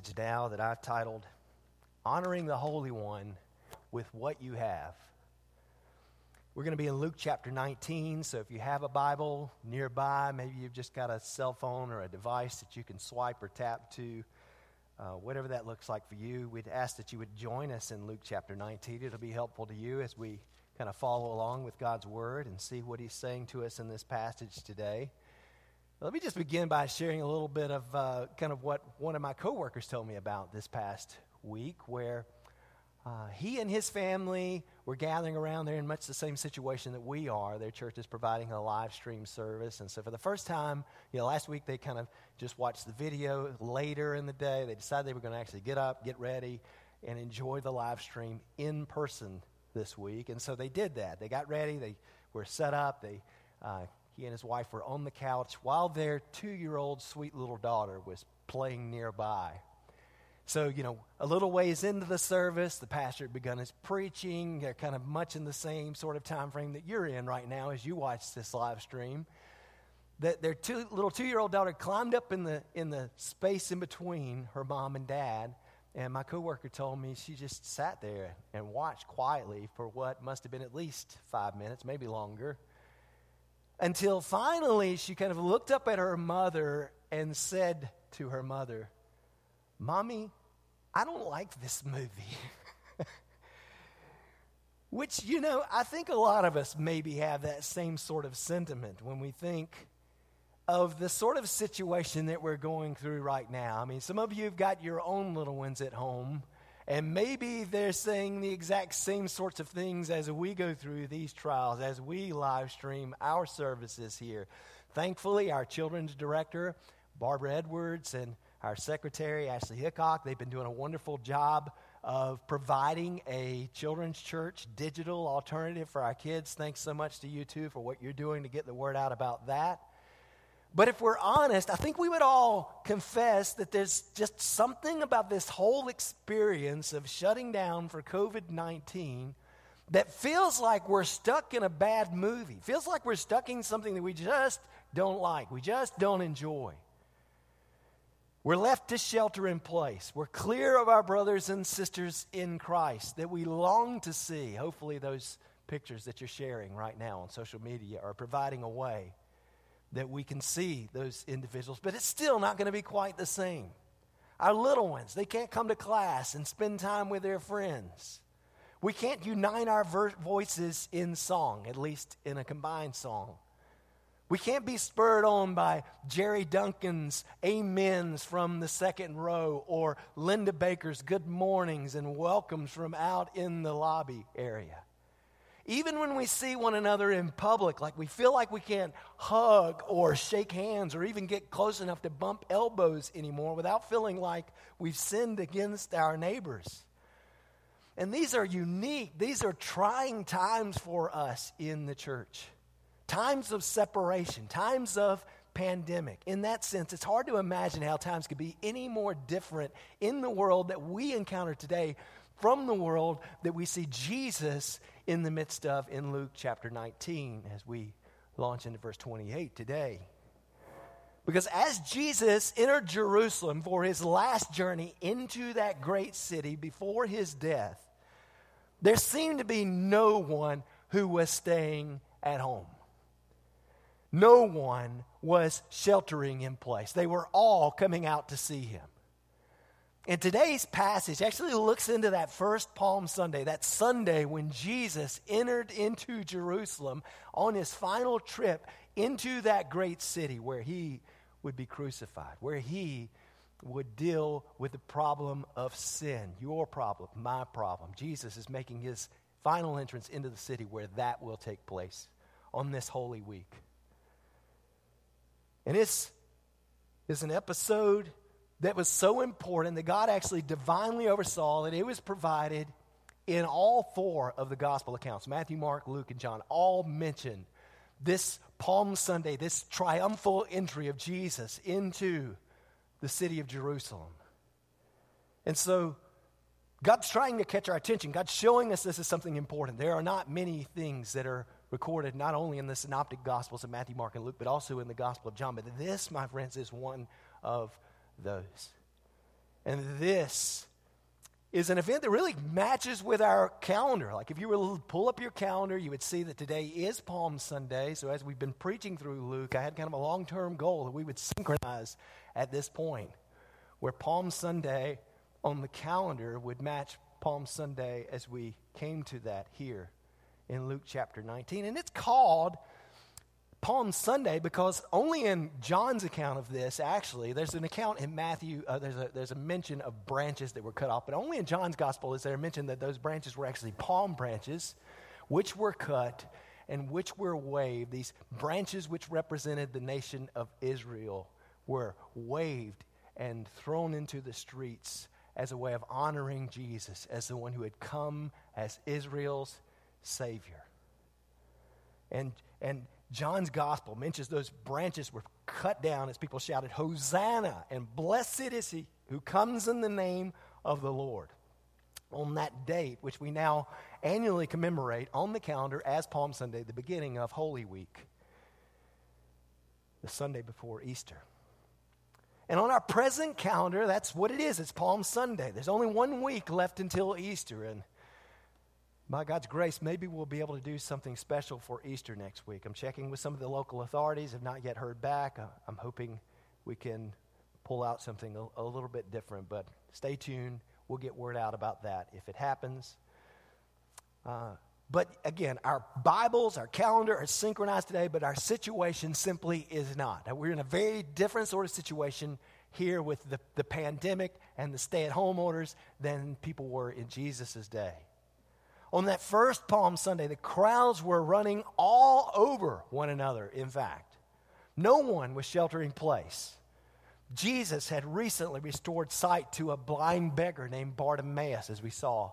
message now that I've titled Honoring the Holy One with What You Have. We're going to be in Luke chapter 19, so if you have a Bible nearby, maybe you've just got a cell phone or a device that you can swipe or tap to, uh, whatever that looks like for you, we'd ask that you would join us in Luke chapter 19. It'll be helpful to you as we kind of follow along with God's Word and see what He's saying to us in this passage today. Let me just begin by sharing a little bit of uh, kind of what one of my coworkers told me about this past week, where uh, he and his family were gathering around there in much the same situation that we are. Their church is providing a live stream service. And so, for the first time, you know, last week they kind of just watched the video. Later in the day, they decided they were going to actually get up, get ready, and enjoy the live stream in person this week. And so they did that. They got ready, they were set up, they uh, he and his wife were on the couch while their two year old sweet little daughter was playing nearby. So, you know, a little ways into the service, the pastor had begun his preaching, kind of much in the same sort of time frame that you're in right now as you watch this live stream. That their two, little two year old daughter climbed up in the, in the space in between her mom and dad. And my coworker told me she just sat there and watched quietly for what must have been at least five minutes, maybe longer until finally she kind of looked up at her mother and said to her mother, Mommy, I don't like this movie. Which, you know, I think a lot of us maybe have that same sort of sentiment when we think of the sort of situation that we're going through right now. I mean, some of you have got your own little ones at home and maybe they're saying the exact same sorts of things as we go through these trials, as we live stream our services here. Thankfully, our children's director, Barbara Edwards, and our secretary, Ashley Hickok, they've been doing a wonderful job of providing a children's church digital alternative for our kids. Thanks so much to you, too, for what you're doing to get the word out about that. But if we're honest, I think we would all confess that there's just something about this whole experience of shutting down for COVID 19 that feels like we're stuck in a bad movie. Feels like we're stuck in something that we just don't like, we just don't enjoy. We're left to shelter in place. We're clear of our brothers and sisters in Christ that we long to see. Hopefully, those pictures that you're sharing right now on social media are providing a way that we can see those individuals, but it's still not going to be quite the same. Our little ones, they can't come to class and spend time with their friends. We can't unite our voices in song, at least in a combined song. We can't be spurred on by Jerry Duncan's amens from the second row or Linda Baker's good mornings and welcomes from out in the lobby area. Even when we see one another in public, like we feel like we can't hug or shake hands or even get close enough to bump elbows anymore without feeling like we've sinned against our neighbors. And these are unique, these are trying times for us in the church. Times of separation, times of pandemic. In that sense, it's hard to imagine how times could be any more different in the world that we encounter today from the world that we see Jesus in the midst of in Luke chapter 19 as we launch into verse 28 today. Because as Jesus entered Jerusalem for his last journey into that great city before his death, there seemed to be no one who was staying at home. No one was sheltering in place. They were all coming out to see him. And today's passage actually looks into that first Palm Sunday, that Sunday when Jesus entered into Jerusalem on his final trip into that great city where he would be crucified, where he would deal with the problem of sin, your problem, my problem. Jesus is making his final entrance into the city where that will take place on this holy week. And this is an episode that was so important that God actually divinely oversaw that it was provided in all four of the gospel accounts Matthew, Mark, Luke, and John all mention this Palm Sunday, this triumphal entry of Jesus into the city of Jerusalem. And so God's trying to catch our attention. God's showing us this is something important. There are not many things that are recorded not only in the synoptic gospels of Matthew, Mark, and Luke, but also in the gospel of John. But this, my friends, is one of those. And this is an event that really matches with our calendar. Like if you were to pull up your calendar, you would see that today is Palm Sunday. So as we've been preaching through Luke, I had kind of a long term goal that we would synchronize at this point, where Palm Sunday on the calendar would match Palm Sunday as we came to that here in Luke chapter 19. And it's called Palm Sunday because only in John's account of this, actually, there's an account in Matthew, uh, there's, a, there's a mention of branches that were cut off, but only in John's gospel is there a mention that those branches were actually palm branches, which were cut and which were waved. These branches, which represented the nation of Israel, were waved and thrown into the streets as a way of honoring Jesus as the one who had come as Israel's Savior. And, and John's gospel mentions those branches were cut down as people shouted, Hosanna, and blessed is he who comes in the name of the Lord. On that date, which we now annually commemorate on the calendar as Palm Sunday, the beginning of Holy Week, the Sunday before Easter. And on our present calendar, that's what it is. It's Palm Sunday. There's only one week left until Easter. And by God's grace, maybe we'll be able to do something special for Easter next week. I'm checking with some of the local authorities, have not yet heard back. I'm hoping we can pull out something a, a little bit different, but stay tuned. We'll get word out about that if it happens. Uh, but again, our Bibles, our calendar are synchronized today, but our situation simply is not. We're in a very different sort of situation here with the, the pandemic and the stay at home orders than people were in Jesus' day. On that first Palm Sunday, the crowds were running all over one another, in fact. No one was sheltering place. Jesus had recently restored sight to a blind beggar named Bartimaeus, as we saw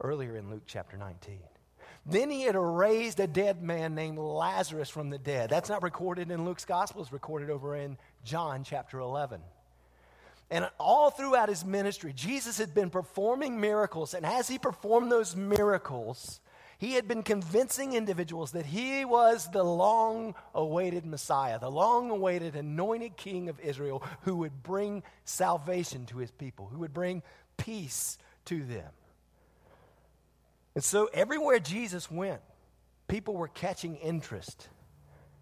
earlier in Luke chapter 19. Then he had raised a dead man named Lazarus from the dead. That's not recorded in Luke's gospel, it's recorded over in John chapter 11. And all throughout his ministry, Jesus had been performing miracles. And as he performed those miracles, he had been convincing individuals that he was the long awaited Messiah, the long awaited anointed king of Israel who would bring salvation to his people, who would bring peace to them. And so everywhere Jesus went, people were catching interest.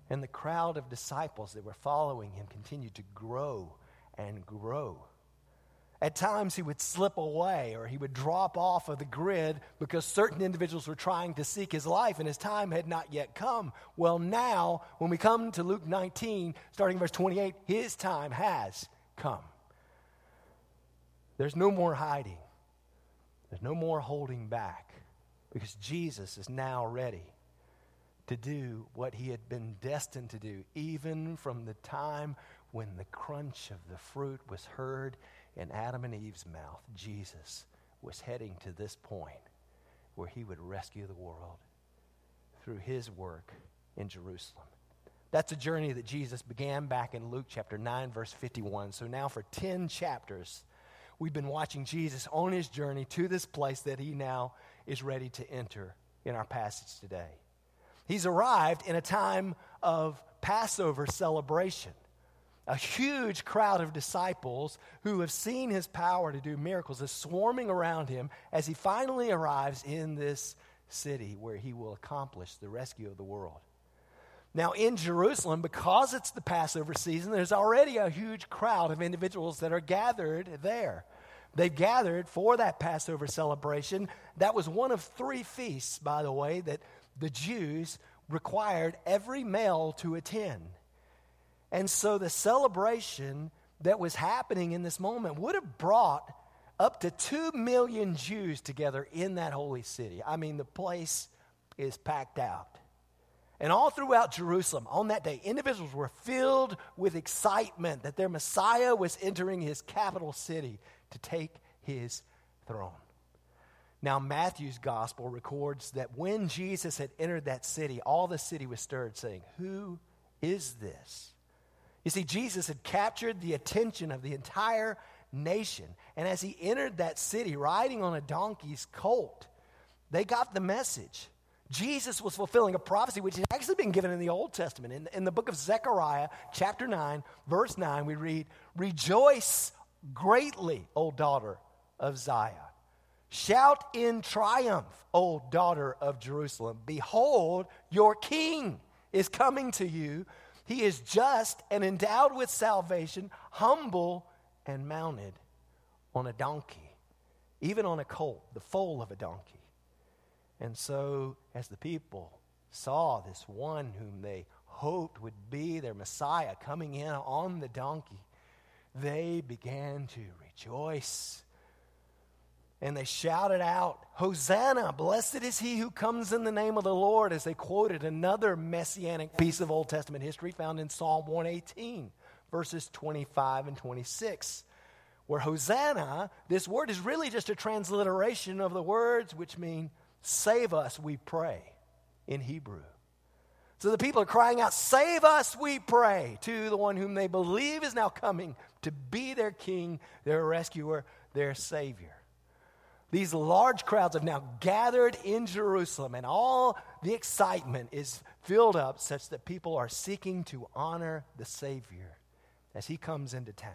And the crowd of disciples that were following him continued to grow and grow. At times, he would slip away or he would drop off of the grid because certain individuals were trying to seek his life and his time had not yet come. Well, now, when we come to Luke 19, starting verse 28, his time has come. There's no more hiding, there's no more holding back because Jesus is now ready to do what he had been destined to do, even from the time when the crunch of the fruit was heard in Adam and Eve's mouth, Jesus was heading to this point where he would rescue the world through his work in Jerusalem. That's a journey that Jesus began back in Luke chapter 9, verse 51. So now, for 10 chapters, we've been watching Jesus on his journey to this place that he now is ready to enter in our passage today. He's arrived in a time of Passover celebration a huge crowd of disciples who have seen his power to do miracles is swarming around him as he finally arrives in this city where he will accomplish the rescue of the world. Now, in Jerusalem, because it's the Passover season, there's already a huge crowd of individuals that are gathered there. They've gathered for that Passover celebration. That was one of three feasts, by the way, that the Jews required every male to attend. And so the celebration that was happening in this moment would have brought up to 2 million Jews together in that holy city. I mean, the place is packed out. And all throughout Jerusalem on that day, individuals were filled with excitement that their Messiah was entering his capital city to take his throne. Now, Matthew's gospel records that when Jesus had entered that city, all the city was stirred, saying, Who is this? You see, Jesus had captured the attention of the entire nation. And as he entered that city riding on a donkey's colt, they got the message. Jesus was fulfilling a prophecy which had actually been given in the Old Testament. In, in the book of Zechariah, chapter 9, verse 9, we read, Rejoice greatly, O daughter of Zion. Shout in triumph, O daughter of Jerusalem. Behold, your king is coming to you. He is just and endowed with salvation, humble and mounted on a donkey, even on a colt, the foal of a donkey. And so, as the people saw this one whom they hoped would be their Messiah coming in on the donkey, they began to rejoice. And they shouted out, Hosanna! Blessed is he who comes in the name of the Lord, as they quoted another messianic piece of Old Testament history found in Psalm 118, verses 25 and 26. Where Hosanna, this word is really just a transliteration of the words which mean, Save us, we pray, in Hebrew. So the people are crying out, Save us, we pray, to the one whom they believe is now coming to be their king, their rescuer, their savior. These large crowds have now gathered in Jerusalem, and all the excitement is filled up such that people are seeking to honor the Savior as he comes into town.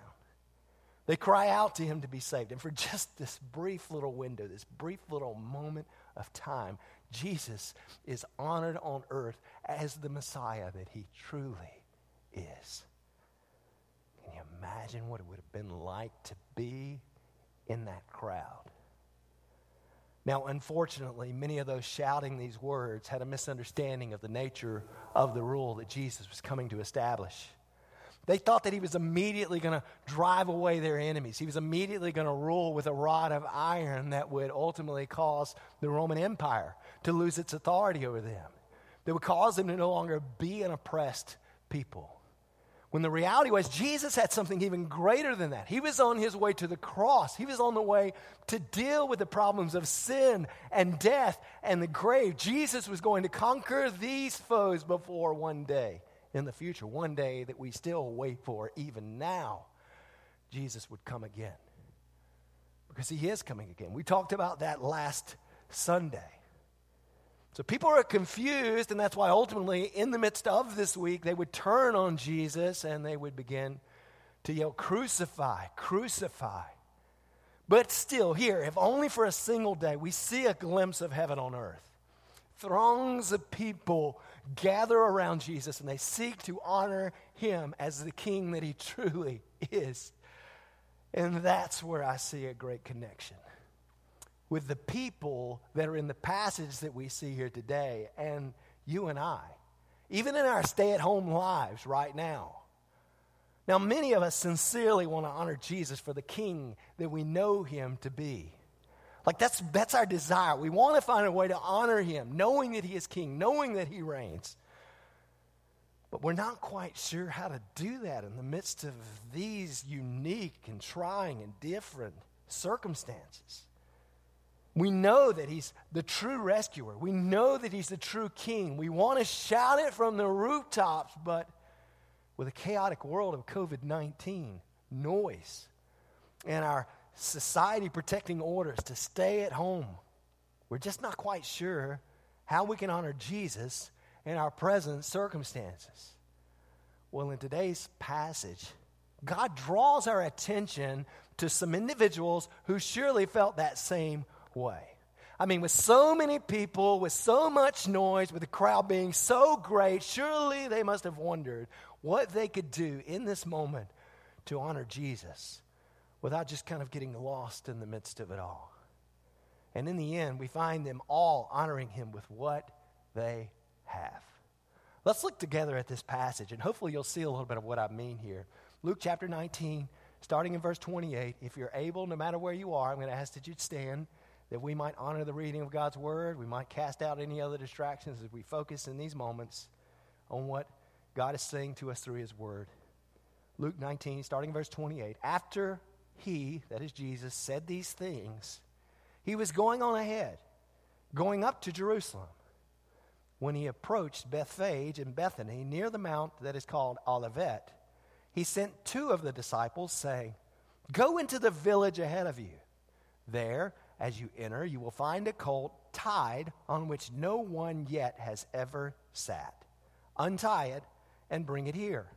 They cry out to him to be saved. And for just this brief little window, this brief little moment of time, Jesus is honored on earth as the Messiah that he truly is. Can you imagine what it would have been like to be in that crowd? Now, unfortunately, many of those shouting these words had a misunderstanding of the nature of the rule that Jesus was coming to establish. They thought that he was immediately going to drive away their enemies. He was immediately going to rule with a rod of iron that would ultimately cause the Roman Empire to lose its authority over them, that would cause them to no longer be an oppressed people. When the reality was, Jesus had something even greater than that. He was on his way to the cross. He was on the way to deal with the problems of sin and death and the grave. Jesus was going to conquer these foes before one day in the future, one day that we still wait for, even now, Jesus would come again. Because he is coming again. We talked about that last Sunday. So people are confused, and that's why ultimately, in the midst of this week, they would turn on Jesus and they would begin to yell, Crucify, crucify. But still, here, if only for a single day, we see a glimpse of heaven on earth. Throngs of people gather around Jesus and they seek to honor him as the king that he truly is. And that's where I see a great connection with the people that are in the passage that we see here today and you and I, even in our stay at home lives right now. Now, many of us sincerely want to honor Jesus for the king that we know him to be. Like, that's, that's our desire. We want to find a way to honor him, knowing that he is king, knowing that he reigns. But we're not quite sure how to do that in the midst of these unique and trying and different circumstances. We know that he's the true rescuer. We know that he's the true king. We want to shout it from the rooftops, but with a chaotic world of COVID 19, noise, and our society protecting orders to stay at home, we're just not quite sure how we can honor Jesus in our present circumstances. Well, in today's passage, God draws our attention to some individuals who surely felt that same way. I mean, with so many people, with so much noise, with the crowd being so great, surely they must have wondered what they could do in this moment to honor Jesus without just kind of getting lost in the midst of it all. And in the end, we find them all honoring him with what they have. Let's look together at this passage, and hopefully you'll see a little bit of what I mean here. Luke chapter 19, starting in verse 28. If you're able, no matter where you are, I'm going to ask that you stand that we might honor the reading of God's word. We might cast out any other distractions as we focus in these moments on what God is saying to us through his word. Luke 19, starting verse 28. After he, that is Jesus, said these things, he was going on ahead, going up to Jerusalem. When he approached Bethphage and Bethany near the mount that is called Olivet, he sent two of the disciples, saying, Go into the village ahead of you. There, as you enter, you will find a colt tied on which no one yet has ever sat. Untie it and bring it here.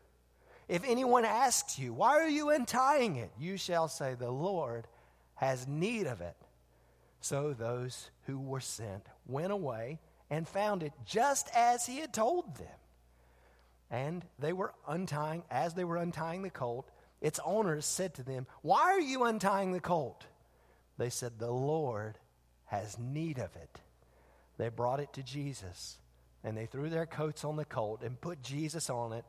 If anyone asks you, Why are you untying it? you shall say, The Lord has need of it. So those who were sent went away and found it just as he had told them. And they were untying, as they were untying the colt, its owners said to them, Why are you untying the colt? They said, The Lord has need of it. They brought it to Jesus, and they threw their coats on the colt and put Jesus on it.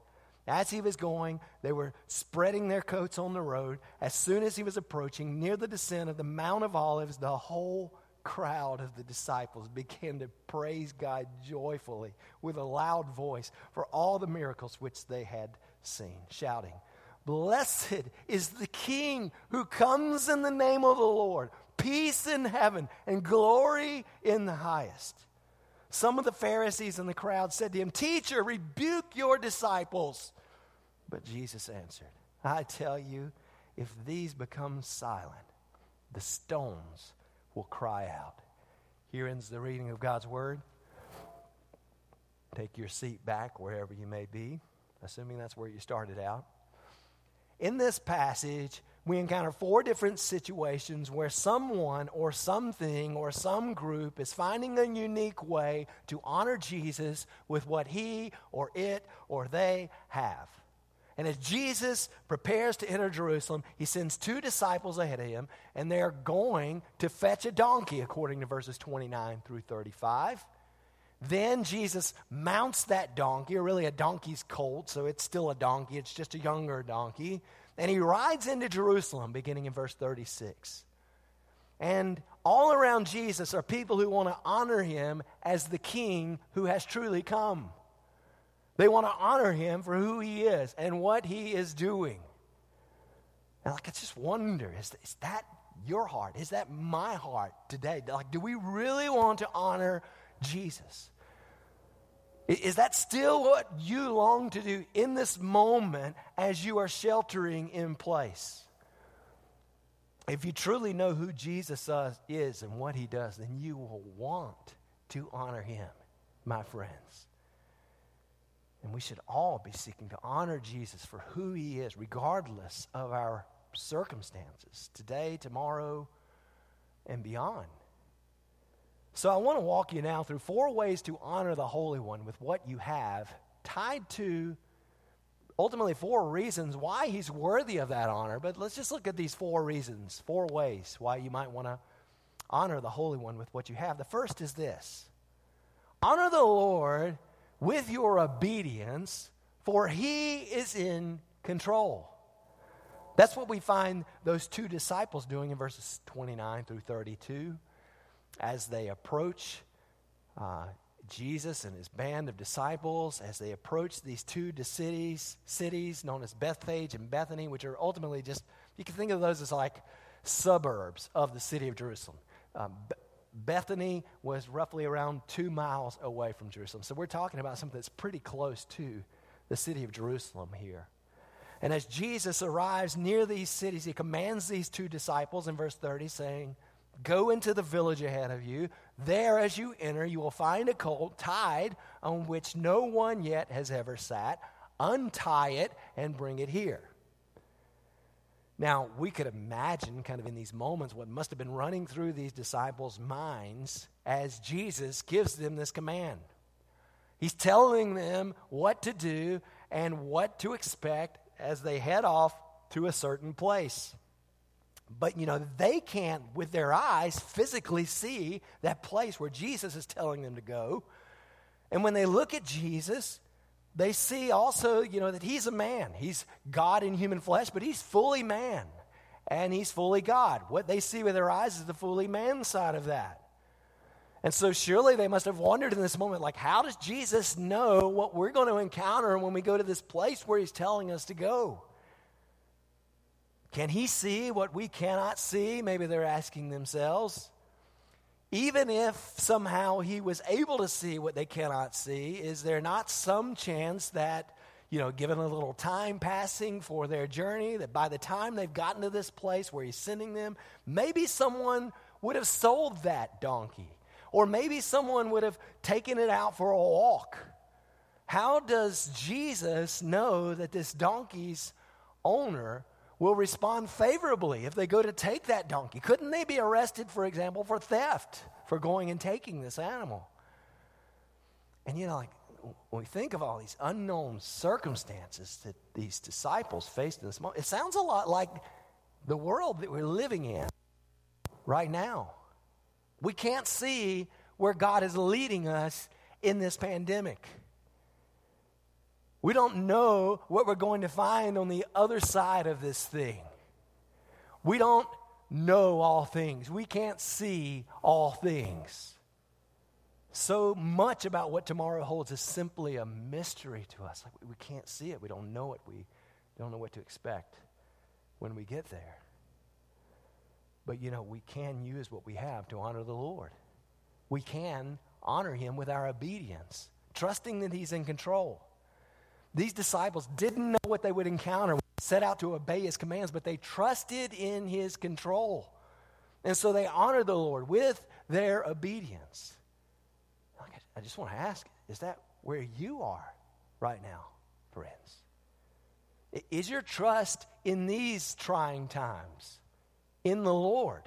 As he was going, they were spreading their coats on the road. As soon as he was approaching near the descent of the Mount of Olives, the whole crowd of the disciples began to praise God joyfully with a loud voice for all the miracles which they had seen, shouting, Blessed is the King who comes in the name of the Lord, peace in heaven and glory in the highest. Some of the Pharisees in the crowd said to him, Teacher, rebuke your disciples. But Jesus answered, I tell you, if these become silent, the stones will cry out. Here ends the reading of God's word. Take your seat back wherever you may be, assuming that's where you started out. In this passage, we encounter four different situations where someone or something or some group is finding a unique way to honor Jesus with what he or it or they have. And as Jesus prepares to enter Jerusalem, he sends two disciples ahead of him, and they're going to fetch a donkey, according to verses 29 through 35. Then Jesus mounts that donkey, or really a donkey's colt, so it's still a donkey, it's just a younger donkey. And he rides into Jerusalem, beginning in verse 36. And all around Jesus are people who want to honor him as the king who has truly come. They want to honor him for who he is and what he is doing. And like, I just wonder is, is that your heart? Is that my heart today? Like, do we really want to honor Jesus? Is that still what you long to do in this moment as you are sheltering in place? If you truly know who Jesus uh, is and what he does, then you will want to honor him, my friends. And we should all be seeking to honor Jesus for who he is, regardless of our circumstances, today, tomorrow, and beyond. So I want to walk you now through four ways to honor the Holy One with what you have, tied to ultimately four reasons why he's worthy of that honor. But let's just look at these four reasons, four ways why you might want to honor the Holy One with what you have. The first is this honor the Lord with your obedience, for he is in control. That's what we find those two disciples doing in verses 29 through 32 as they approach uh, Jesus and his band of disciples, as they approach these two cities, cities known as Bethphage and Bethany, which are ultimately just, you can think of those as like suburbs of the city of Jerusalem. Um, Bethany was roughly around two miles away from Jerusalem. So we're talking about something that's pretty close to the city of Jerusalem here. And as Jesus arrives near these cities, he commands these two disciples in verse 30, saying, Go into the village ahead of you. There, as you enter, you will find a colt tied on which no one yet has ever sat. Untie it and bring it here. Now, we could imagine, kind of in these moments, what must have been running through these disciples' minds as Jesus gives them this command. He's telling them what to do and what to expect as they head off to a certain place. But, you know, they can't, with their eyes, physically see that place where Jesus is telling them to go. And when they look at Jesus, they see also, you know, that he's a man. He's God in human flesh, but he's fully man and he's fully God. What they see with their eyes is the fully man side of that. And so surely they must have wondered in this moment, like, how does Jesus know what we're going to encounter when we go to this place where he's telling us to go? Can he see what we cannot see? Maybe they're asking themselves. Even if somehow he was able to see what they cannot see, is there not some chance that, you know, given a little time passing for their journey, that by the time they've gotten to this place where he's sending them, maybe someone would have sold that donkey? Or maybe someone would have taken it out for a walk how does Jesus know that this donkey's owner will respond favorably if they go to take that donkey? Couldn't they be arrested, for example, for theft, for going and taking this animal? And you know, like when we think of all these unknown circumstances that these disciples faced in this moment, it sounds a lot like the world that we're living in right now. We can't see where God is leading us in this pandemic. We don't know what we're going to find on the other side of this thing. We don't know all things. We can't see all things. So much about what tomorrow holds is simply a mystery to us. Like we can't see it. We don't know it. We don't know what to expect when we get there. But you know, we can use what we have to honor the Lord. We can honor him with our obedience, trusting that he's in control. These disciples didn't know what they would encounter, set out to obey his commands, but they trusted in his control. And so they honored the Lord with their obedience. I just want to ask is that where you are right now, friends? Is your trust in these trying times in the Lord?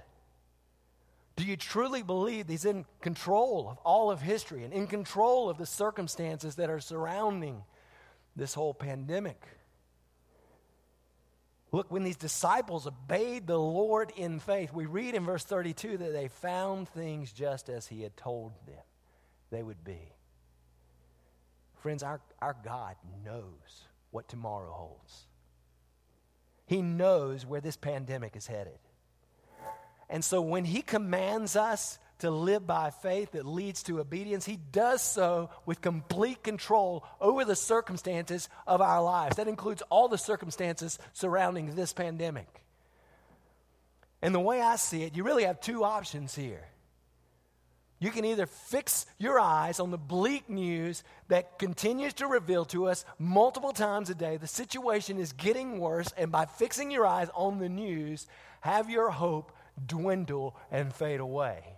Do you truly believe He's in control of all of history and in control of the circumstances that are surrounding this whole pandemic? Look, when these disciples obeyed the Lord in faith, we read in verse 32 that they found things just as He had told them they would be. Friends, our, our God knows what tomorrow holds. He knows where this pandemic is headed. And so when He commands us to live by faith that leads to obedience, He does so with complete control over the circumstances of our lives. That includes all the circumstances surrounding this pandemic. And the way I see it, you really have two options here. You can either fix your eyes on the bleak news that continues to reveal to us multiple times a day the situation is getting worse, and by fixing your eyes on the news, have your hope dwindle and fade away.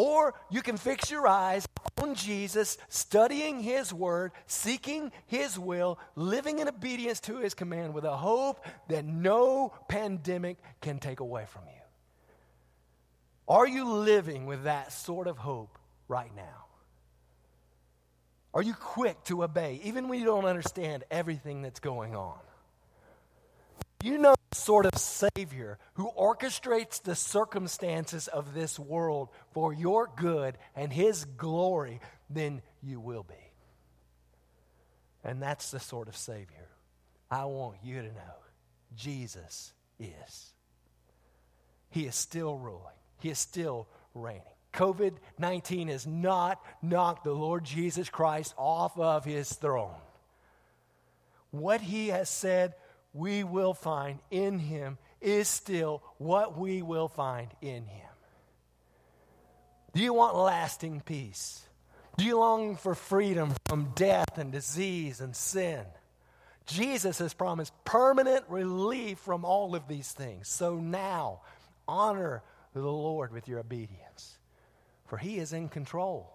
Or you can fix your eyes on Jesus, studying His Word, seeking His will, living in obedience to His command with a hope that no pandemic can take away from you. Are you living with that sort of hope right now? Are you quick to obey, even when you don't understand everything that's going on? You know sort of Savior who orchestrates the circumstances of this world for your good and His glory, then you will be. And that's the sort of Savior I want you to know Jesus is. He is still ruling. He is still reigning. COVID 19 has not knocked the Lord Jesus Christ off of his throne. What he has said we will find in him is still what we will find in him. Do you want lasting peace? Do you long for freedom from death and disease and sin? Jesus has promised permanent relief from all of these things. So now, honor the Lord with your obedience, for He is in control.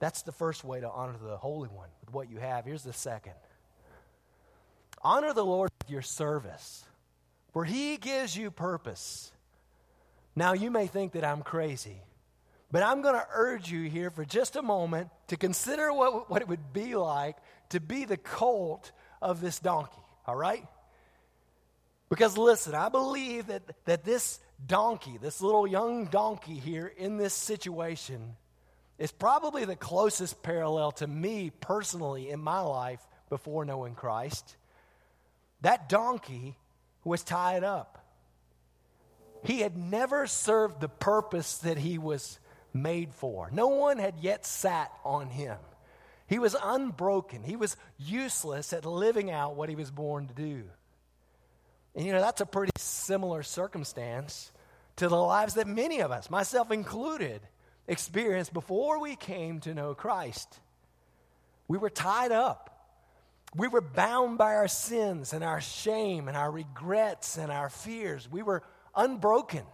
That's the first way to honor the Holy One with what you have. Here's the second honor the Lord with your service, for He gives you purpose. Now, you may think that I'm crazy, but I'm going to urge you here for just a moment to consider what, what it would be like to be the colt of this donkey, all right? Because listen, I believe that, that this donkey, this little young donkey here in this situation, is probably the closest parallel to me personally in my life before knowing Christ. That donkey was tied up. He had never served the purpose that he was made for. No one had yet sat on him. He was unbroken. He was useless at living out what he was born to do. And you know, that's a pretty similar circumstance to the lives that many of us, myself included, experienced before we came to know Christ. We were tied up. We were bound by our sins and our shame and our regrets and our fears. We were unbroken,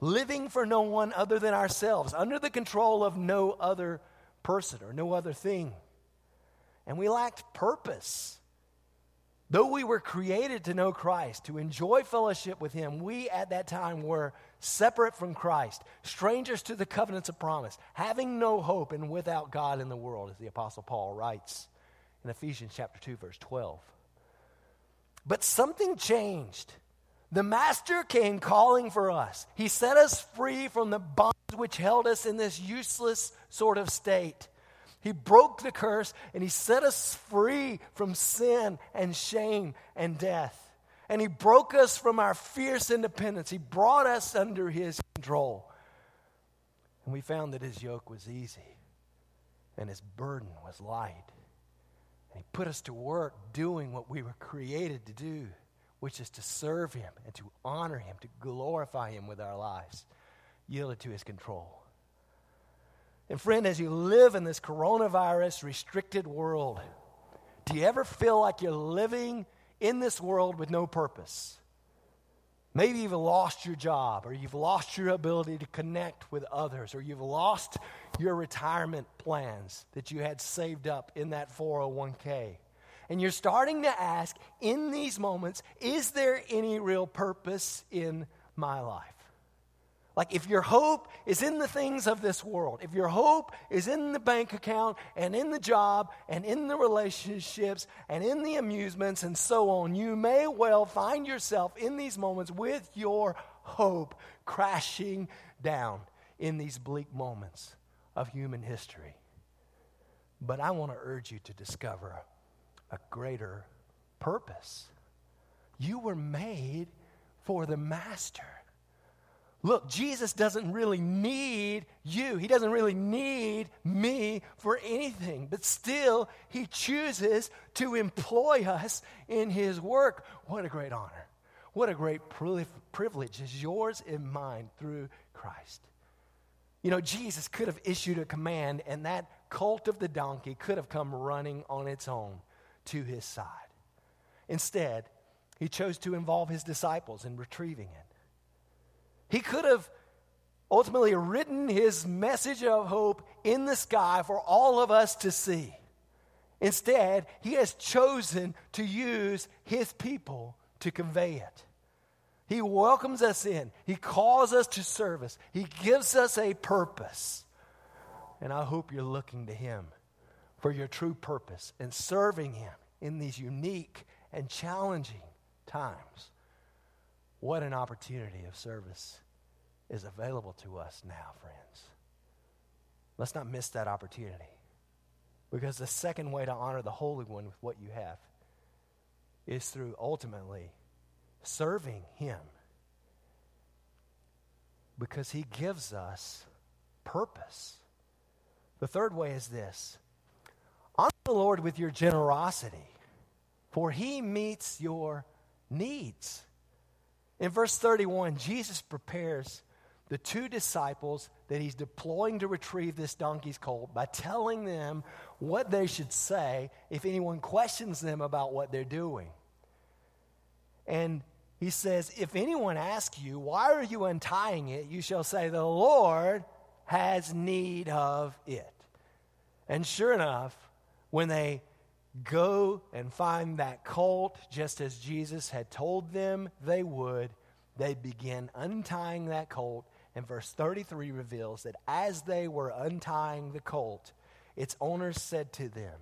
living for no one other than ourselves, under the control of no other person or no other thing. and we lacked purpose. Though we were created to know Christ, to enjoy fellowship with Him, we at that time were separate from Christ, strangers to the covenants of promise, having no hope and without God in the world, as the Apostle Paul writes in Ephesians chapter 2, verse 12. But something changed. The Master came calling for us. He set us free from the bonds which held us in this useless sort of state. He broke the curse and he set us free from sin and shame and death. And he broke us from our fierce independence. He brought us under his control. And we found that his yoke was easy and his burden was light. And he put us to work doing what we were created to do, which is to serve him and to honor him, to glorify him with our lives, yielded to his control. And friend, as you live in this coronavirus restricted world, do you ever feel like you're living in this world with no purpose? Maybe you've lost your job, or you've lost your ability to connect with others, or you've lost your retirement plans that you had saved up in that 401k. And you're starting to ask in these moments, is there any real purpose in my life? Like, if your hope is in the things of this world, if your hope is in the bank account and in the job and in the relationships and in the amusements and so on, you may well find yourself in these moments with your hope crashing down in these bleak moments of human history. But I want to urge you to discover a greater purpose. You were made for the Master. Look, Jesus doesn't really need you. He doesn't really need me for anything. But still, He chooses to employ us in His work. What a great honor. What a great privilege is yours and mine through Christ. You know, Jesus could have issued a command, and that cult of the donkey could have come running on its own to His side. Instead, He chose to involve His disciples in retrieving it. He could have ultimately written his message of hope in the sky for all of us to see. Instead, he has chosen to use his people to convey it. He welcomes us in, he calls us to service, he gives us a purpose. And I hope you're looking to him for your true purpose and serving him in these unique and challenging times. What an opportunity of service is available to us now, friends. Let's not miss that opportunity. Because the second way to honor the Holy One with what you have is through ultimately serving Him. Because He gives us purpose. The third way is this honor the Lord with your generosity, for He meets your needs. In verse 31, Jesus prepares the two disciples that he's deploying to retrieve this donkey's colt by telling them what they should say if anyone questions them about what they're doing. And he says, If anyone asks you, Why are you untying it? you shall say, The Lord has need of it. And sure enough, when they go and find that colt, just as Jesus had told them they would, they begin untying that colt and verse 33 reveals that as they were untying the colt, its owners said to them,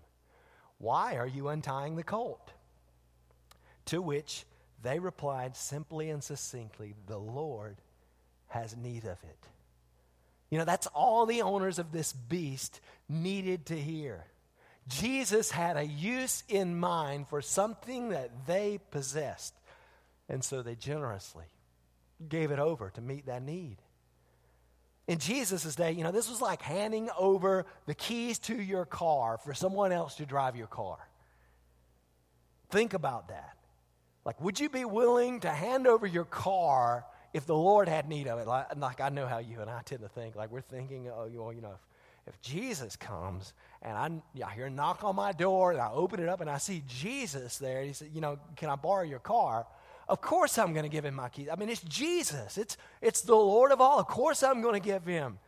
Why are you untying the colt? To which they replied simply and succinctly, The Lord has need of it. You know, that's all the owners of this beast needed to hear. Jesus had a use in mind for something that they possessed. And so they generously gave it over to meet that need. In Jesus' day, you know, this was like handing over the keys to your car for someone else to drive your car. Think about that. Like, would you be willing to hand over your car if the Lord had need of it? Like, like I know how you and I tend to think. Like, we're thinking, oh, you know, if, if Jesus comes and I, I hear a knock on my door and I open it up and I see Jesus there, he said, you know, can I borrow your car? Of course I'm going to give him my keys. I mean, it's Jesus. It's, it's the Lord of all. Of course I'm going to give him.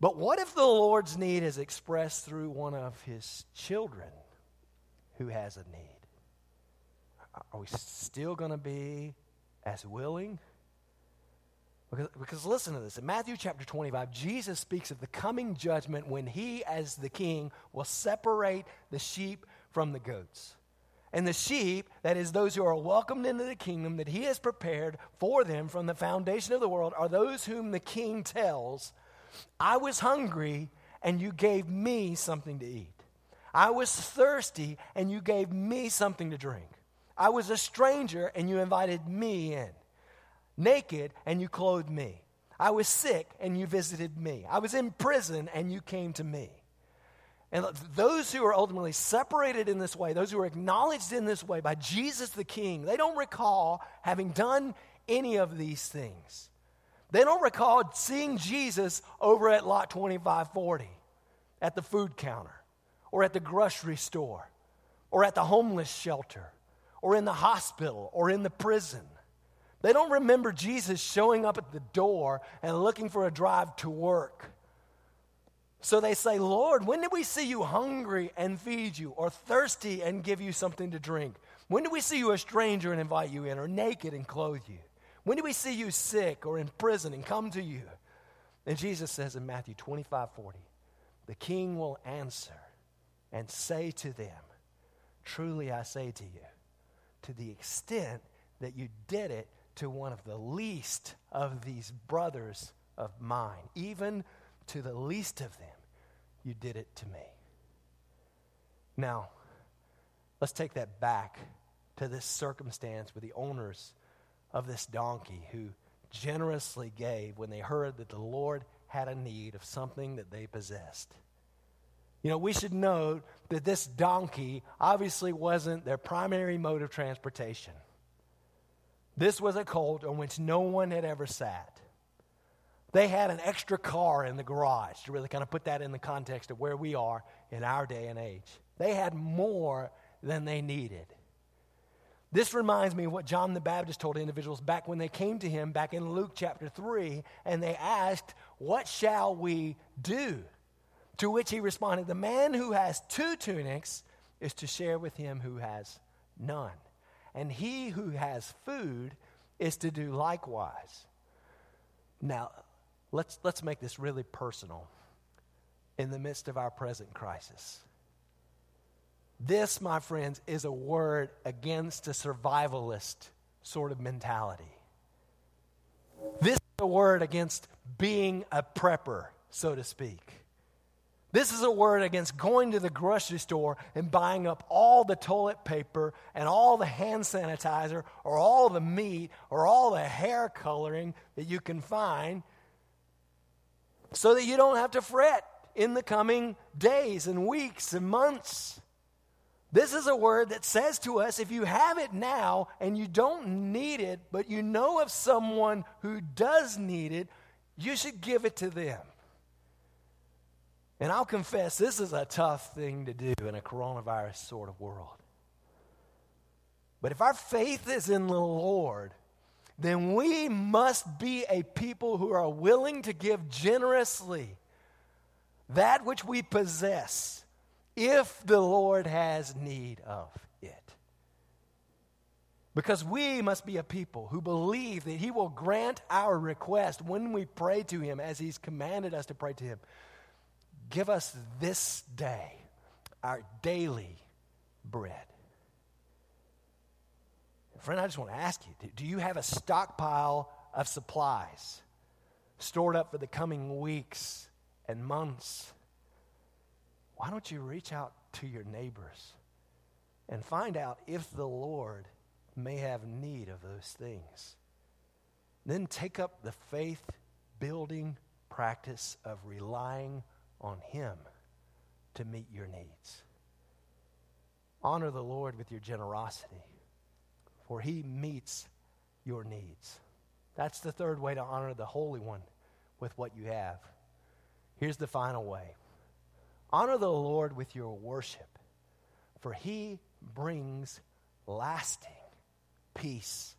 But what if the Lord's need is expressed through one of his children who has a need? Are we still going to be as willing? Because, because listen to this. In Matthew chapter 25, Jesus speaks of the coming judgment when he, as the king, will separate the sheep from the goats. And the sheep, that is, those who are welcomed into the kingdom that he has prepared for them from the foundation of the world, are those whom the king tells, I was hungry, and you gave me something to eat. I was thirsty, and you gave me something to drink. I was a stranger, and you invited me in. Naked, and you clothed me. I was sick, and you visited me. I was in prison, and you came to me. And those who are ultimately separated in this way, those who are acknowledged in this way by Jesus the King, they don't recall having done any of these things. They don't recall seeing Jesus over at lot 2540, at the food counter, or at the grocery store, or at the homeless shelter, or in the hospital, or in the prison. They don't remember Jesus showing up at the door and looking for a drive to work so they say, Lord, when did we see you hungry and feed you, or thirsty and give you something to drink? When did we see you a stranger and invite you in, or naked and clothe you? When did we see you sick or in prison and come to you? And Jesus says in Matthew 25 40, the king will answer and say to them, Truly I say to you, to the extent that you did it to one of the least of these brothers of mine, even to the least of them, you did it to me. Now, let's take that back to this circumstance with the owners of this donkey who generously gave when they heard that the Lord had a need of something that they possessed. You know, we should note that this donkey obviously wasn't their primary mode of transportation. This was a colt on which no one had ever sat. They had an extra car in the garage to really kind of put that in the context of where we are in our day and age. They had more than they needed. This reminds me of what John the Baptist told individuals back when they came to him back in Luke chapter 3 and they asked, What shall we do? To which he responded, The man who has two tunics is to share with him who has none. And he who has food is to do likewise. Now, Let's, let's make this really personal in the midst of our present crisis. This, my friends, is a word against a survivalist sort of mentality. This is a word against being a prepper, so to speak. This is a word against going to the grocery store and buying up all the toilet paper and all the hand sanitizer or all the meat or all the hair coloring that you can find so that you don't have to fret in the coming days and weeks and months. This is a word that says to us if you have it now and you don't need it, but you know of someone who does need it, you should give it to them. And I'll confess, this is a tough thing to do in a coronavirus sort of world. But if our faith is in the Lord, then we must be a people who are willing to give generously that which we possess if the Lord has need of it. Because we must be a people who believe that He will grant our request when we pray to Him as He's commanded us to pray to Him. Give us this day our daily bread. Friend, I just want to ask you do you have a stockpile of supplies stored up for the coming weeks and months? Why don't you reach out to your neighbors and find out if the Lord may have need of those things? Then take up the faith building practice of relying on Him to meet your needs. Honor the Lord with your generosity for he meets your needs. That's the third way to honor the Holy One with what you have. Here's the final way honor the Lord with your worship, for he brings lasting peace.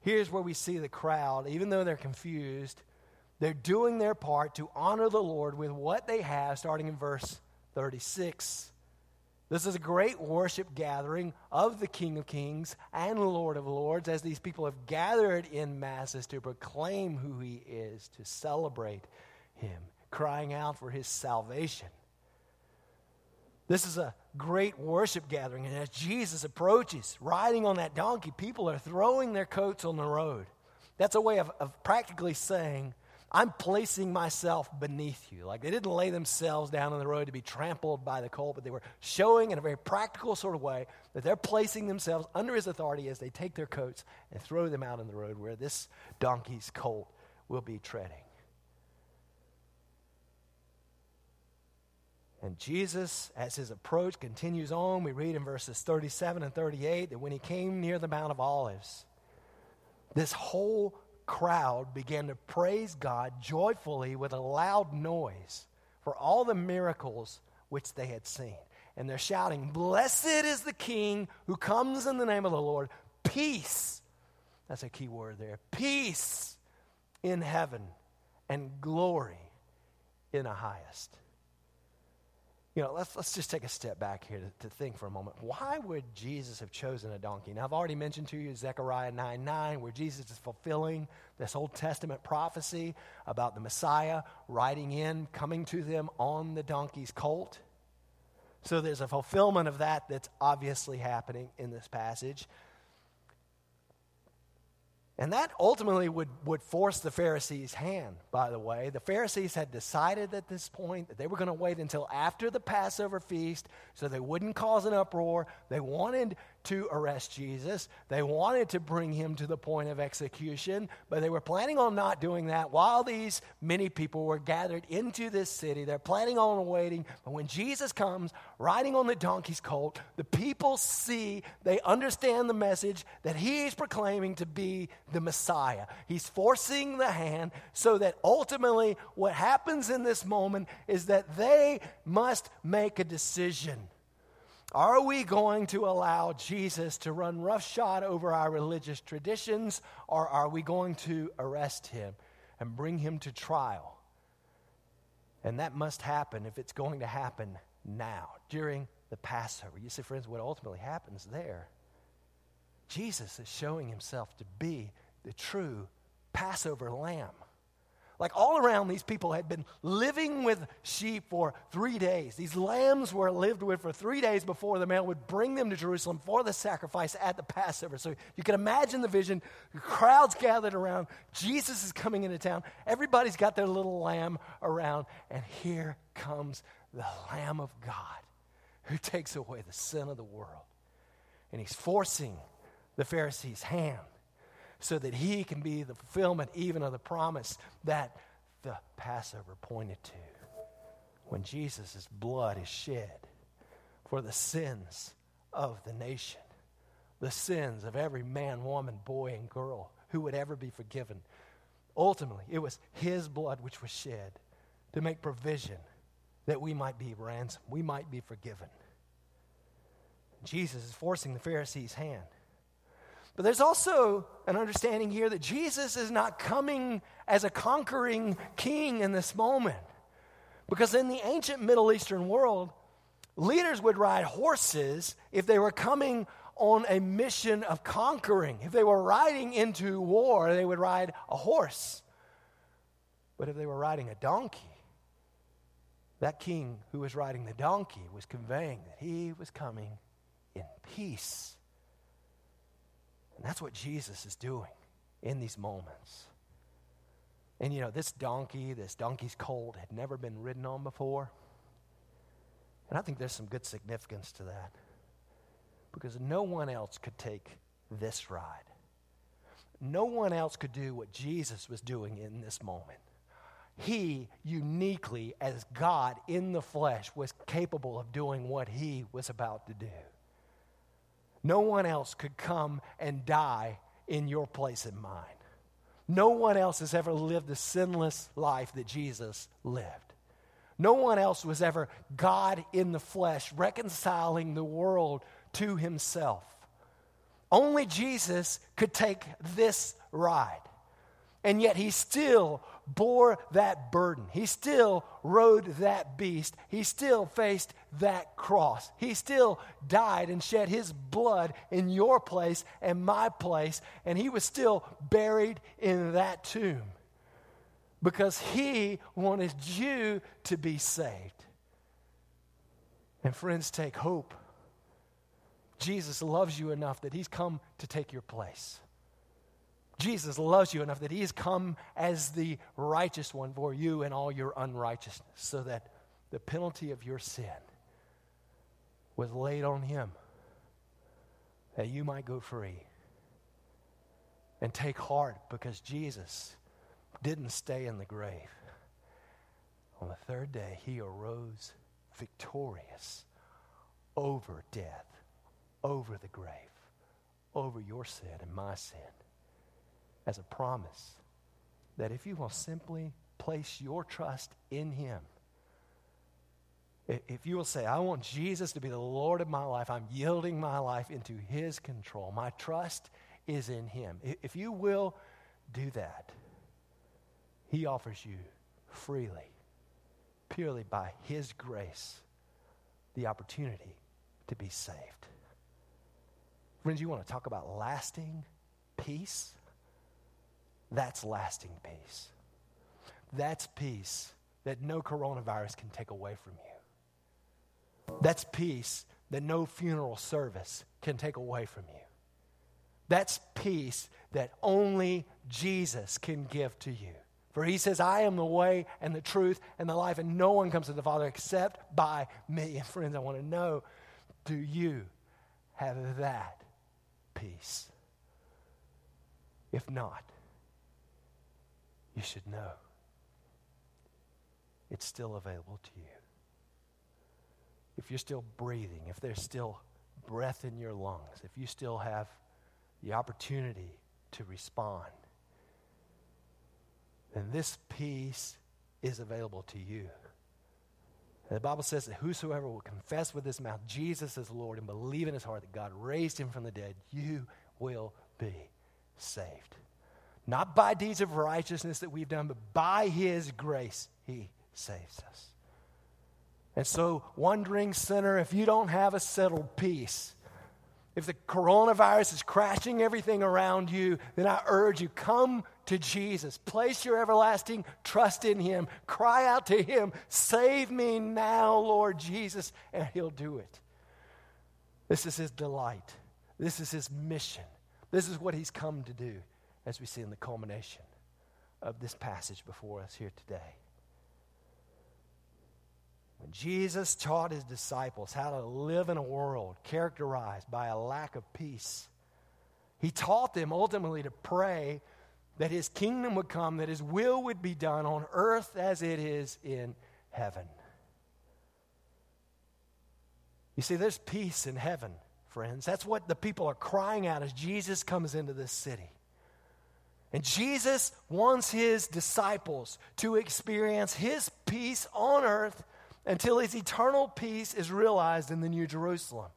Here's where we see the crowd, even though they're confused, They're doing their part to honor the Lord with what they have, starting in verse 36. This is a great worship gathering of the King of Kings and Lord of Lords as these people have gathered in masses to proclaim who he is, to celebrate him, crying out for his salvation. This is a great worship gathering, and as Jesus approaches, riding on that donkey, people are throwing their coats on the road. That's a way of, of practically saying, I'm placing myself beneath you. Like they didn't lay themselves down on the road to be trampled by the colt, but they were showing in a very practical sort of way that they're placing themselves under his authority as they take their coats and throw them out on the road where this donkey's colt will be treading. And Jesus, as his approach continues on, we read in verses 37 and 38 that when he came near the Mount of Olives, this whole crowd began to praise God joyfully with a loud noise for all the miracles which they had seen. And they're shouting, Blessed is the King who comes in the name of the Lord. Peace. That's a key word there. Peace in heaven and glory in the highest you know, let's, let's just take a step back here to, to, think for a moment. Why would Jesus have chosen a donkey? Now, I've already mentioned to you Zechariah 9 9, where Jesus is fulfilling this Old Testament prophecy about the Messiah riding in, coming to them on the donkey's colt. So there's a fulfillment of that that's obviously happening in this passage. And that ultimately would, would force the Pharisees' hand, by the way. The Pharisees had decided at this point that they were going to wait until after the Passover feast so they wouldn't cause an uproar. They wanted to arrest Jesus. They wanted to bring him to the point of execution, but they were planning on not doing that while these many people were gathered into this city. They're planning on waiting, but when Jesus comes riding on the donkey's colt, the people see, they understand the message that he's proclaiming to be the Messiah. He's forcing the hand so that ultimately what happens in this moment is that they must make a decision. Are we going to allow Jesus to run roughshod over our religious traditions, or are we going to arrest him and bring him to trial? And that must happen if it's going to happen now, during the Passover. You see, friends, what ultimately happens there, Jesus is showing himself to be the true Passover lamb. Like all around, these people had been living with sheep for three days. These lambs were lived with for three days before the man would bring them to Jerusalem for the sacrifice at the Passover. So you can imagine the vision. Crowds gathered around. Jesus is coming into town. Everybody's got their little lamb around. And here comes the Lamb of God who takes away the sin of the world. And he's forcing the Pharisees' hand so that he can be the fulfillment even of the promise that the Passover pointed to. When Jesus' blood is shed for the sins of the nation, the sins of every man, woman, boy, and girl who would ever be forgiven. Ultimately, it was his blood which was shed to make provision that we might be ransomed, we might be forgiven. Jesus is forcing the Pharisees' hand. But there's also an understanding here that Jesus is not coming as a conquering king in this moment. Because in the ancient Middle Eastern world, leaders would ride horses if they were coming on a mission of conquering. If they were riding into war, they would ride a horse. But if they were riding a donkey, that king who was riding the donkey was conveying that he was coming in peace and that's what Jesus is doing in these moments. And you know, this donkey, this donkey's colt, had never been ridden on before. And I think there's some good significance to that. Because no one else could take this ride. No one else could do what Jesus was doing in this moment. He uniquely, as God in the flesh, was capable of doing what he was about to do. No one else could come and die in your place and mine. No one else has ever lived the sinless life that Jesus lived. No one else was ever God in the flesh, reconciling the world to himself. Only Jesus could take this ride. And yet he still bore that burden. He still rode that beast. He still faced that cross. He still died and shed his blood in your place and my place. And he was still buried in that tomb because he wanted you to be saved. And friends, take hope. Jesus loves you enough that he's come to take your place. Jesus loves you enough that he has come as the righteous one for you and all your unrighteousness, so that the penalty of your sin was laid on him, that you might go free. And take heart because Jesus didn't stay in the grave. On the third day, he arose victorious over death, over the grave, over your sin and my sin as a promise that if you will simply place your trust in Him, if you will say, I want Jesus to be the Lord of my life, I'm yielding my life into His control, my trust is in Him. If you will do that, He offers you freely, purely by His grace, the opportunity to be saved. Friends, you want to talk about lasting peace? That's lasting peace. That's peace that no coronavirus can take away from you. That's peace that no funeral service can take away from you. That's peace that only Jesus can give to you. For he says, I am the way and the truth and the life, and no one comes to the Father except by me. And friends, I want to know do you have that peace? If not, you should know it's still available to you. If you're still breathing, if there's still breath in your lungs, if you still have the opportunity to respond, then this peace is available to you. And the Bible says that whosoever will confess with his mouth Jesus is Lord and believe in his heart that God raised him from the dead, you will be saved. Not by deeds of righteousness that we've done, but by His grace, He saves us. And so, wondering sinner, if you don't have a settled peace, if the coronavirus is crashing everything around you, then I urge you come to Jesus. Place your everlasting trust in Him. Cry out to Him, Save me now, Lord Jesus, and He'll do it. This is His delight. This is His mission. This is what He's come to do as we see in the culmination of this passage before us here today. When Jesus taught his disciples how to live in a world characterized by a lack of peace, he taught them ultimately to pray that his kingdom would come, that his will would be done on earth as it is in heaven. You see, there's peace in heaven, friends. That's what the people are crying out as Jesus comes into this city. And Jesus wants his disciples to experience his peace on earth until his eternal peace is realized in the New Jerusalem.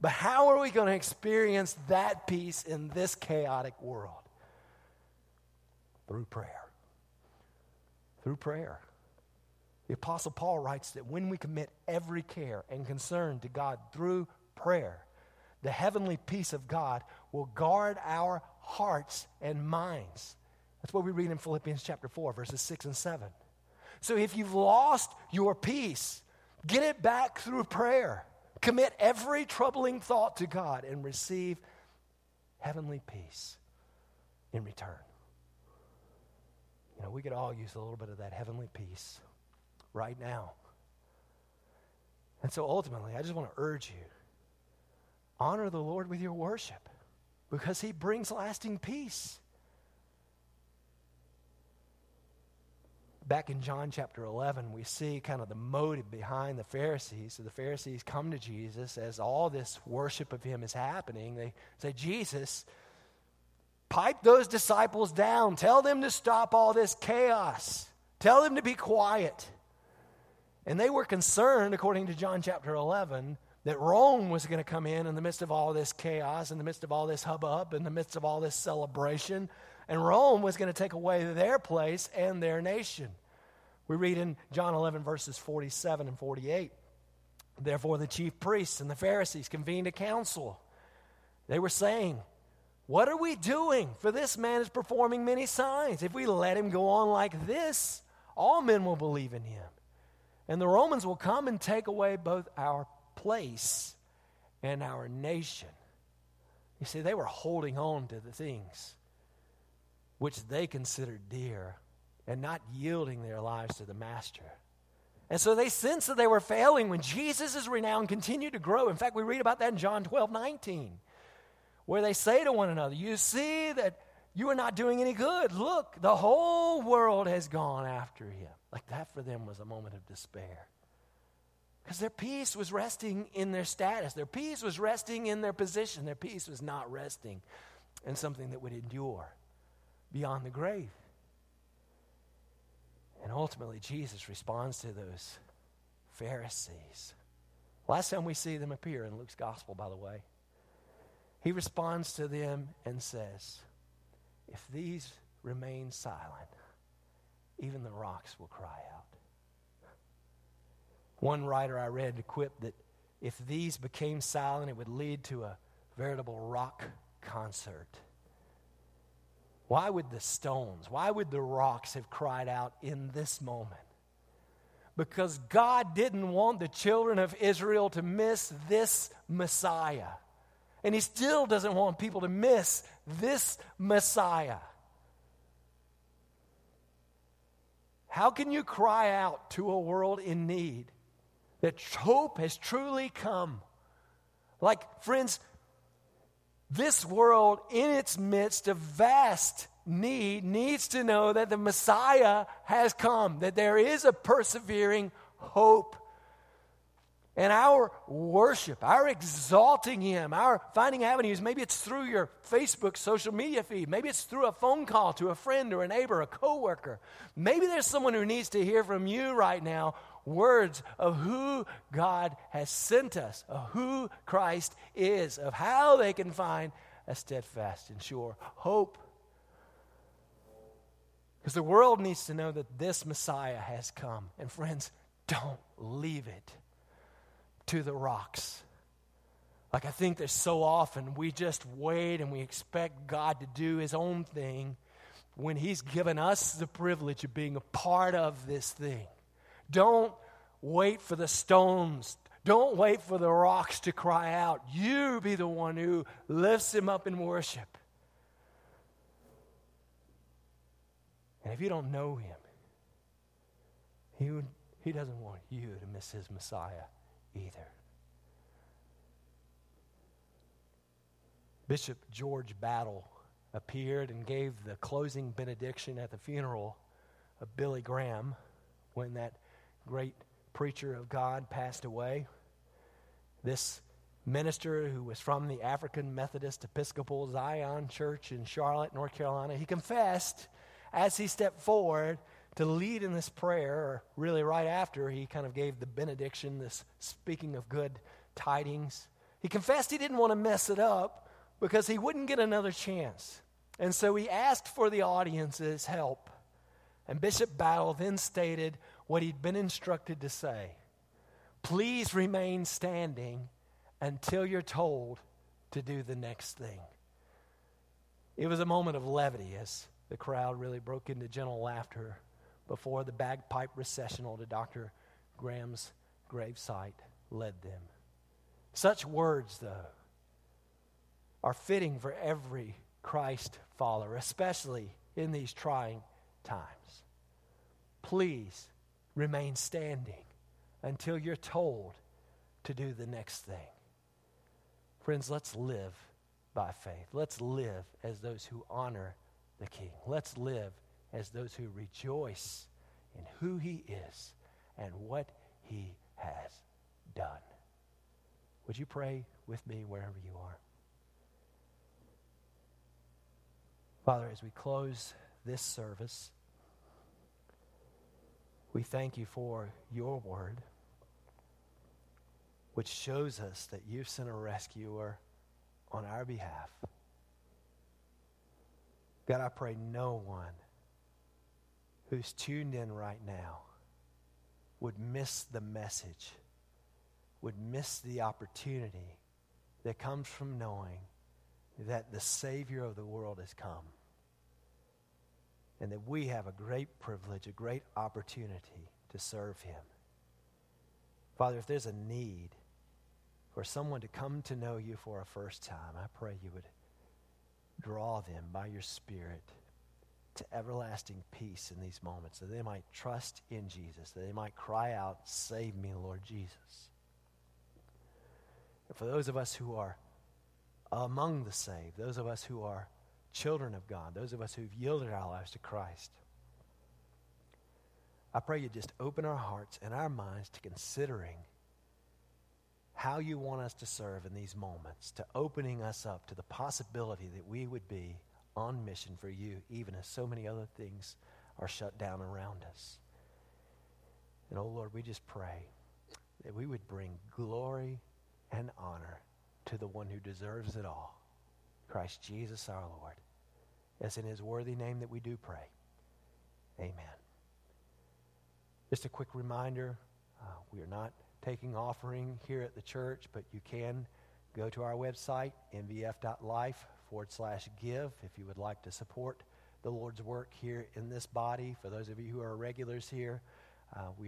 But how are we going to experience that peace in this chaotic world? Through prayer. Through prayer. The Apostle Paul writes that when we commit every care and concern to God through prayer, the heavenly peace of God will guard our hearts and minds. That's what we read in Philippians chapter 4, verses 6 and 7. So if you've lost your peace, get it back through prayer. Commit every troubling thought to God and receive heavenly peace in return. You know, we could all use a little bit of that heavenly peace right now. And so ultimately, I just want to urge you honor the Lord with your worship because he brings lasting peace. Back in John chapter 11, we see kind of the motive behind the Pharisees. So the Pharisees come to Jesus as all this worship of him is happening. They say, Jesus, pipe those disciples down. Tell them to stop all this chaos. Tell them to be quiet. And they were concerned, according to John chapter 11, that Rome was going to come in in the midst of all this chaos, in the midst of all this hubbub, in the midst of all this celebration, And Rome was going to take away their place and their nation. We read in John 11, verses 47 and 48. Therefore, the chief priests and the Pharisees convened a council. They were saying, What are we doing? For this man is performing many signs. If we let him go on like this, all men will believe in him. And the Romans will come and take away both our place and our nation. You see, they were holding on to the things which they considered dear and not yielding their lives to the Master. And so they sensed that they were failing when Jesus' renown continued to grow. In fact, we read about that in John 12 19, where they say to one another, You see that you are not doing any good. Look, the whole world has gone after him. Like that for them was a moment of despair. Because their peace was resting in their status, their peace was resting in their position, their peace was not resting in something that would endure beyond the grave. And ultimately, Jesus responds to those Pharisees. Last time we see them appear in Luke's gospel, by the way, he responds to them and says, If these remain silent, even the rocks will cry out. One writer I read quipped that if these became silent, it would lead to a veritable rock concert. Why would the stones, why would the rocks have cried out in this moment? Because God didn't want the children of Israel to miss this Messiah. And He still doesn't want people to miss this Messiah. How can you cry out to a world in need that hope has truly come? Like, friends, this world, in its midst of vast need, needs to know that the Messiah has come, that there is a persevering hope. And our worship, our exalting Him, our finding avenues, maybe it's through your Facebook social media feed, maybe it's through a phone call to a friend or a neighbor, a coworker. Maybe there's someone who needs to hear from you right now words of who God has sent us, of who Christ is, of how they can find a steadfast and sure hope. Because the world needs to know that this Messiah has come. And friends, don't leave it to the rocks. Like I think that so often we just wait and we expect God to do his own thing when he's given us the privilege of being a part of this thing. Don't wait for the stones. Don't wait for the rocks to cry out. You be the one who lifts him up in worship. And if you don't know him, he, would, he doesn't want you to miss his Messiah either. Bishop George Battle appeared and gave the closing benediction at the funeral of Billy Graham when that great preacher of God passed away. This minister who was from the African Methodist Episcopal Zion Church in Charlotte, North Carolina, he confessed as he stepped forward to lead in this prayer, or really right after he kind of gave the benediction, this speaking of good tidings. He confessed he didn't want to mess it up because he wouldn't get another chance. And so he asked for the audience's help. And Bishop Battle then stated what he'd been instructed to say. Please remain standing until you're told to do the next thing. It was a moment of levity as the crowd really broke into gentle laughter before the bagpipe recessional to Dr. Graham's gravesite led them. Such words, though, are fitting for every Christ follower, especially in these trying times. Please remain standing until you're told to do the next thing. Friends, let's live by faith. Let's live as those who honor the King. Let's live as those who rejoice in who He is and what He has done. Would you pray with me wherever you are? Father, as we close this service, we thank you for your word, which shows us that you've sent a rescuer on our behalf. God, I pray no one who's tuned in right now would miss the message, would miss the opportunity that comes from knowing that the Savior of the world has come and that we have a great privilege, a great opportunity to serve Him. Father, if there's a need for someone to come to know you for a first time, I pray you would draw them by your Spirit to everlasting peace in these moments, that they might trust in Jesus, that they might cry out, Save me, Lord Jesus. And for those of us who are among the saved, those of us who are children of God, those of us who've yielded our lives to Christ, I pray you just open our hearts and our minds to considering how you want us to serve in these moments, to opening us up to the possibility that we would be on mission for you, even as so many other things are shut down around us. And oh Lord, we just pray that we would bring glory and honor to the one who deserves it all, Christ Jesus our Lord. It's in his worthy name that we do pray. Amen. Just a quick reminder uh, we are not taking offering here at the church, but you can go to our website, mvf.life forward slash give, if you would like to support the Lord's work here in this body. For those of you who are regulars here, uh, we